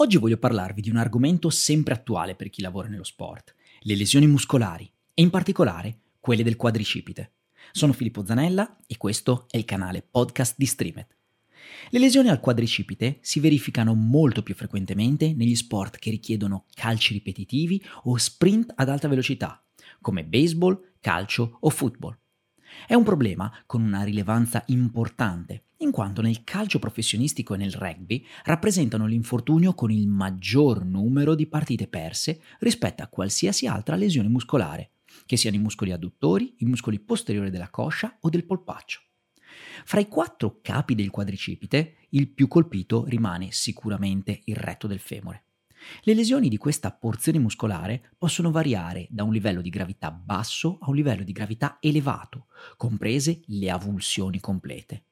Oggi voglio parlarvi di un argomento sempre attuale per chi lavora nello sport, le lesioni muscolari e in particolare quelle del quadricipite. Sono Filippo Zanella e questo è il canale podcast di Streamet. Le lesioni al quadricipite si verificano molto più frequentemente negli sport che richiedono calci ripetitivi o sprint ad alta velocità, come baseball, calcio o football. È un problema con una rilevanza importante, in quanto nel calcio professionistico e nel rugby rappresentano l'infortunio con il maggior numero di partite perse rispetto a qualsiasi altra lesione muscolare, che siano i muscoli adduttori, i muscoli posteriori della coscia o del polpaccio. Fra i quattro capi del quadricipite, il più colpito rimane sicuramente il retto del femore. Le lesioni di questa porzione muscolare possono variare da un livello di gravità basso a un livello di gravità elevato, comprese le avulsioni complete.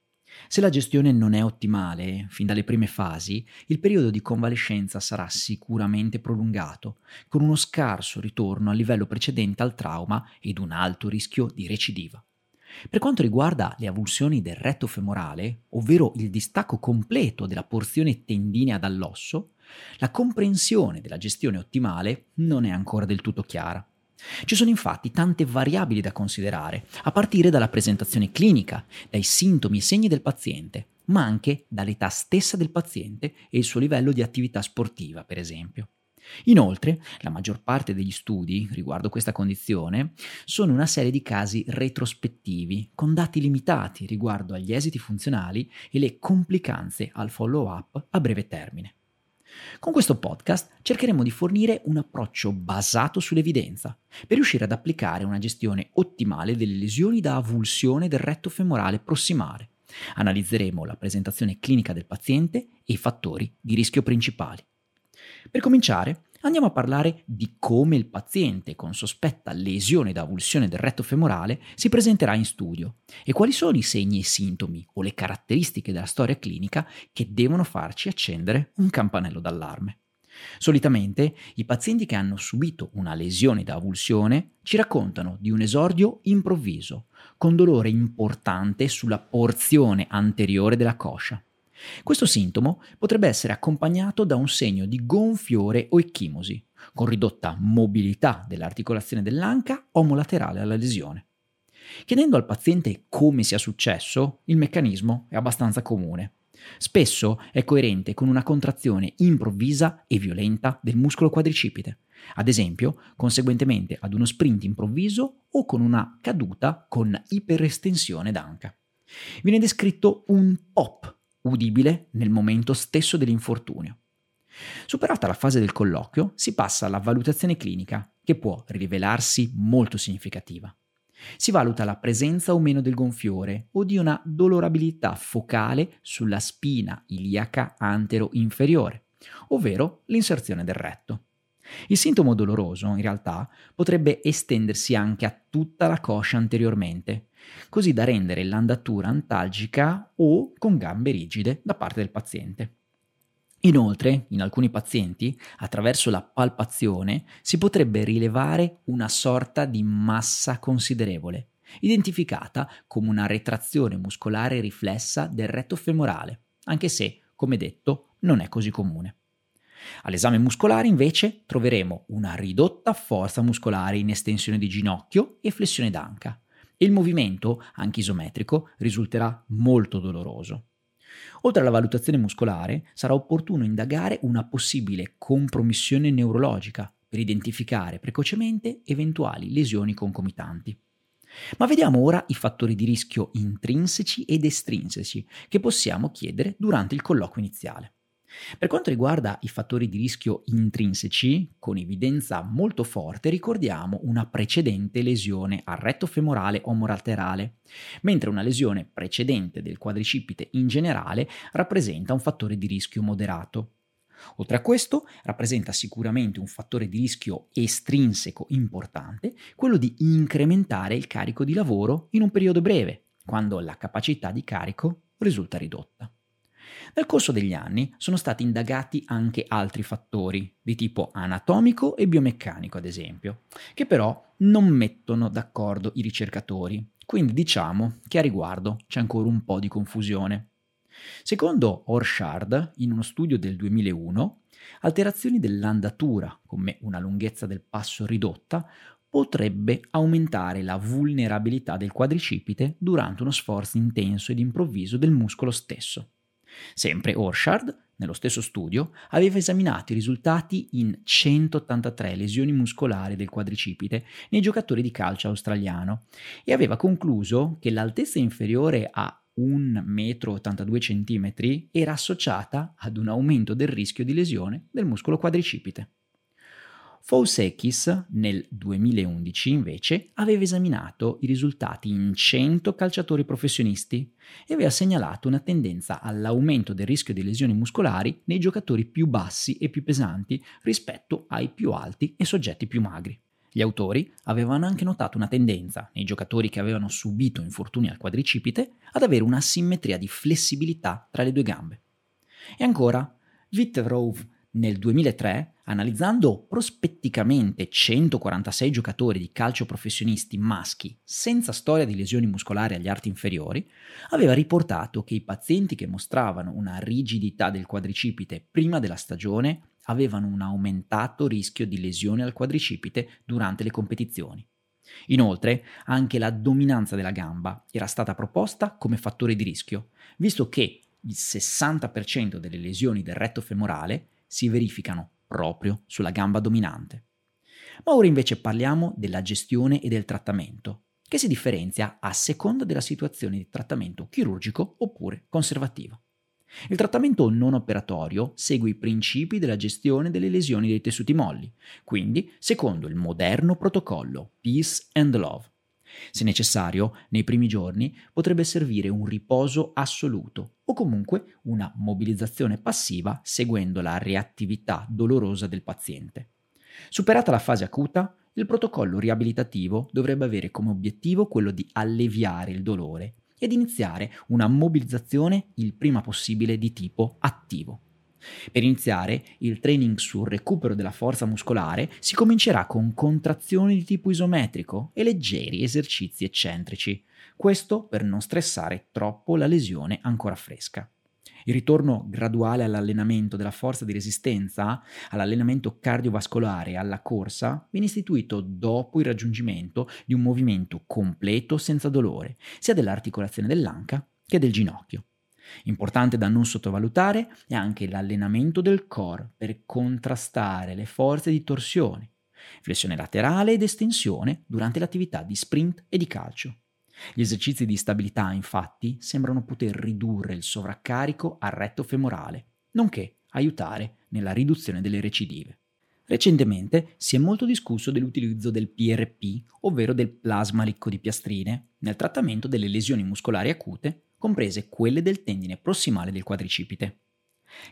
Se la gestione non è ottimale, fin dalle prime fasi, il periodo di convalescenza sarà sicuramente prolungato, con uno scarso ritorno al livello precedente al trauma ed un alto rischio di recidiva. Per quanto riguarda le avulsioni del retto femorale, ovvero il distacco completo della porzione tendinea dall'osso, la comprensione della gestione ottimale non è ancora del tutto chiara. Ci sono infatti tante variabili da considerare, a partire dalla presentazione clinica, dai sintomi e segni del paziente, ma anche dall'età stessa del paziente e il suo livello di attività sportiva, per esempio. Inoltre, la maggior parte degli studi riguardo questa condizione sono una serie di casi retrospettivi, con dati limitati riguardo agli esiti funzionali e le complicanze al follow-up a breve termine. Con questo podcast cercheremo di fornire un approccio basato sull'evidenza per riuscire ad applicare una gestione ottimale delle lesioni da avulsione del retto femorale prossimale. Analizzeremo la presentazione clinica del paziente e i fattori di rischio principali. Per cominciare, andiamo a parlare di come il paziente con sospetta lesione da avulsione del retto femorale si presenterà in studio e quali sono i segni e sintomi o le caratteristiche della storia clinica che devono farci accendere un campanello d'allarme. Solitamente i pazienti che hanno subito una lesione da avulsione ci raccontano di un esordio improvviso, con dolore importante sulla porzione anteriore della coscia. Questo sintomo potrebbe essere accompagnato da un segno di gonfiore o ecchimosi, con ridotta mobilità dell'articolazione dell'anca omolaterale alla lesione. Chiedendo al paziente come sia successo, il meccanismo è abbastanza comune. Spesso è coerente con una contrazione improvvisa e violenta del muscolo quadricipite, ad esempio conseguentemente ad uno sprint improvviso o con una caduta con iperestensione d'anca. Viene descritto un pop udibile nel momento stesso dell'infortunio. Superata la fase del colloquio, si passa alla valutazione clinica, che può rivelarsi molto significativa. Si valuta la presenza o meno del gonfiore o di una dolorabilità focale sulla spina iliaca antero-inferiore, ovvero l'inserzione del retto. Il sintomo doloroso, in realtà, potrebbe estendersi anche a tutta la coscia anteriormente, così da rendere l'andatura antalgica o con gambe rigide da parte del paziente. Inoltre, in alcuni pazienti, attraverso la palpazione, si potrebbe rilevare una sorta di massa considerevole, identificata come una retrazione muscolare riflessa del retto femorale, anche se, come detto, non è così comune. All'esame muscolare invece troveremo una ridotta forza muscolare in estensione di ginocchio e flessione d'anca il movimento, anche isometrico, risulterà molto doloroso. Oltre alla valutazione muscolare, sarà opportuno indagare una possibile compromissione neurologica per identificare precocemente eventuali lesioni concomitanti. Ma vediamo ora i fattori di rischio intrinseci ed estrinseci che possiamo chiedere durante il colloquio iniziale. Per quanto riguarda i fattori di rischio intrinseci, con evidenza molto forte ricordiamo una precedente lesione al retto femorale o omolaterale, mentre una lesione precedente del quadricipite in generale rappresenta un fattore di rischio moderato. Oltre a questo, rappresenta sicuramente un fattore di rischio estrinseco importante quello di incrementare il carico di lavoro in un periodo breve, quando la capacità di carico risulta ridotta. Nel corso degli anni sono stati indagati anche altri fattori, di tipo anatomico e biomeccanico ad esempio, che però non mettono d'accordo i ricercatori, quindi diciamo che a riguardo c'è ancora un po' di confusione. Secondo Orchard, in uno studio del 2001, alterazioni dell'andatura, come una lunghezza del passo ridotta, potrebbe aumentare la vulnerabilità del quadricipite durante uno sforzo intenso ed improvviso del muscolo stesso. Sempre Orchard, nello stesso studio, aveva esaminato i risultati in 183 lesioni muscolari del quadricipite nei giocatori di calcio australiano e aveva concluso che l'altezza inferiore a 1,82 m era associata ad un aumento del rischio di lesione del muscolo quadricipite. Fousekis nel 2011 invece aveva esaminato i risultati in 100 calciatori professionisti e aveva segnalato una tendenza all'aumento del rischio di lesioni muscolari nei giocatori più bassi e più pesanti rispetto ai più alti e soggetti più magri. Gli autori avevano anche notato una tendenza nei giocatori che avevano subito infortuni al quadricipite ad avere una simmetria di flessibilità tra le due gambe. E ancora, Vitterov nel 2003, analizzando prospetticamente 146 giocatori di calcio professionisti maschi senza storia di lesioni muscolari agli arti inferiori, aveva riportato che i pazienti che mostravano una rigidità del quadricipite prima della stagione avevano un aumentato rischio di lesione al quadricipite durante le competizioni. Inoltre, anche la dominanza della gamba era stata proposta come fattore di rischio, visto che il 60% delle lesioni del retto femorale si verificano proprio sulla gamba dominante. Ma ora invece parliamo della gestione e del trattamento, che si differenzia a seconda della situazione di trattamento chirurgico oppure conservativo. Il trattamento non operatorio segue i principi della gestione delle lesioni dei tessuti molli, quindi secondo il moderno protocollo Peace and Love. Se necessario, nei primi giorni potrebbe servire un riposo assoluto o comunque una mobilizzazione passiva seguendo la reattività dolorosa del paziente. Superata la fase acuta, il protocollo riabilitativo dovrebbe avere come obiettivo quello di alleviare il dolore ed iniziare una mobilizzazione il prima possibile di tipo attivo. Per iniziare, il training sul recupero della forza muscolare si comincerà con contrazioni di tipo isometrico e leggeri esercizi eccentrici, questo per non stressare troppo la lesione ancora fresca. Il ritorno graduale all'allenamento della forza di resistenza, all'allenamento cardiovascolare e alla corsa viene istituito dopo il raggiungimento di un movimento completo senza dolore, sia dell'articolazione dell'anca che del ginocchio. Importante da non sottovalutare è anche l'allenamento del core per contrastare le forze di torsione, flessione laterale ed estensione durante l'attività di sprint e di calcio. Gli esercizi di stabilità, infatti, sembrano poter ridurre il sovraccarico al retto femorale, nonché aiutare nella riduzione delle recidive. Recentemente si è molto discusso dell'utilizzo del PRP, ovvero del plasma ricco di piastrine, nel trattamento delle lesioni muscolari acute comprese quelle del tendine prossimale del quadricipite.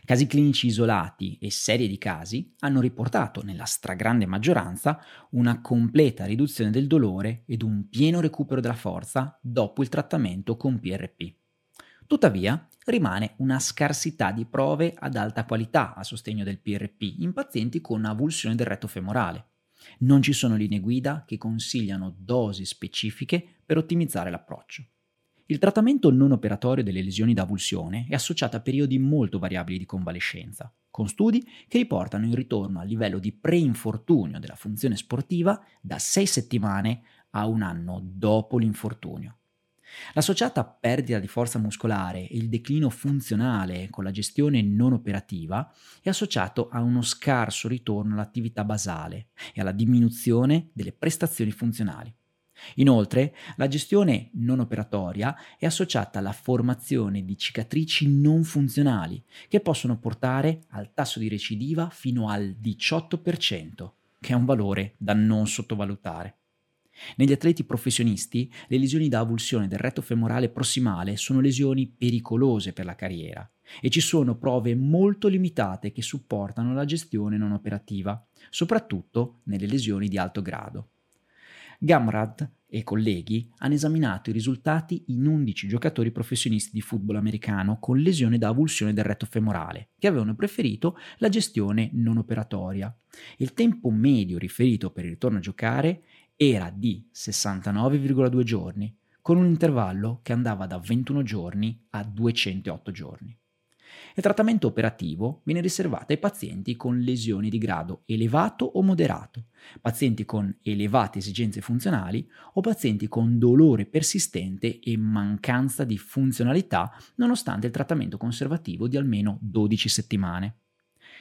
Casi clinici isolati e serie di casi hanno riportato, nella stragrande maggioranza, una completa riduzione del dolore ed un pieno recupero della forza dopo il trattamento con PRP. Tuttavia, rimane una scarsità di prove ad alta qualità a sostegno del PRP in pazienti con avulsione del retto femorale. Non ci sono linee guida che consigliano dosi specifiche per ottimizzare l'approccio. Il trattamento non operatorio delle lesioni da avulsione è associato a periodi molto variabili di convalescenza, con studi che riportano il ritorno al livello di pre-infortunio della funzione sportiva da 6 settimane a un anno dopo l'infortunio. L'associata perdita di forza muscolare e il declino funzionale con la gestione non operativa è associato a uno scarso ritorno all'attività basale e alla diminuzione delle prestazioni funzionali. Inoltre, la gestione non operatoria è associata alla formazione di cicatrici non funzionali che possono portare al tasso di recidiva fino al 18%, che è un valore da non sottovalutare. Negli atleti professionisti, le lesioni da avulsione del retto femorale prossimale sono lesioni pericolose per la carriera e ci sono prove molto limitate che supportano la gestione non operativa, soprattutto nelle lesioni di alto grado. Gamrad e colleghi hanno esaminato i risultati in 11 giocatori professionisti di football americano con lesione da avulsione del retto femorale, che avevano preferito la gestione non operatoria. Il tempo medio riferito per il ritorno a giocare era di 69,2 giorni, con un intervallo che andava da 21 giorni a 208 giorni. Il trattamento operativo viene riservato ai pazienti con lesioni di grado elevato o moderato, pazienti con elevate esigenze funzionali o pazienti con dolore persistente e mancanza di funzionalità nonostante il trattamento conservativo di almeno 12 settimane.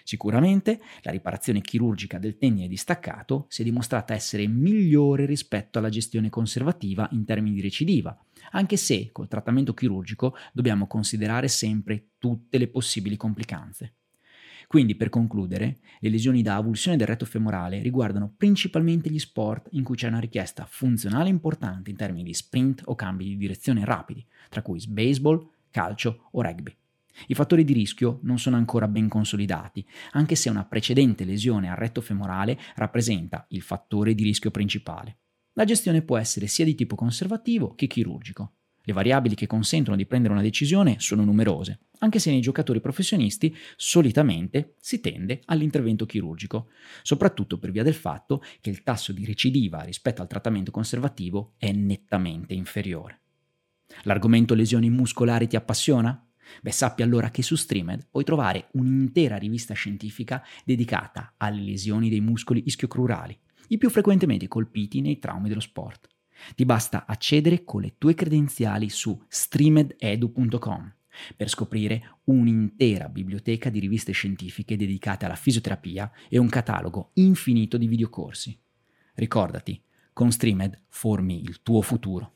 Sicuramente la riparazione chirurgica del tendine distaccato si è dimostrata essere migliore rispetto alla gestione conservativa in termini di recidiva, anche se col trattamento chirurgico dobbiamo considerare sempre tutte le possibili complicanze. Quindi, per concludere, le lesioni da avulsione del retto femorale riguardano principalmente gli sport in cui c'è una richiesta funzionale importante in termini di sprint o cambi di direzione rapidi, tra cui baseball, calcio o rugby. I fattori di rischio non sono ancora ben consolidati, anche se una precedente lesione al retto femorale rappresenta il fattore di rischio principale. La gestione può essere sia di tipo conservativo che chirurgico. Le variabili che consentono di prendere una decisione sono numerose, anche se nei giocatori professionisti solitamente si tende all'intervento chirurgico, soprattutto per via del fatto che il tasso di recidiva rispetto al trattamento conservativo è nettamente inferiore. L'argomento lesioni muscolari ti appassiona? Beh, sappi allora che su Streamed puoi trovare un'intera rivista scientifica dedicata alle lesioni dei muscoli ischiocrurali, i più frequentemente colpiti nei traumi dello sport. Ti basta accedere con le tue credenziali su streamededu.com per scoprire un'intera biblioteca di riviste scientifiche dedicate alla fisioterapia e un catalogo infinito di videocorsi. Ricordati, con Streamed formi il tuo futuro.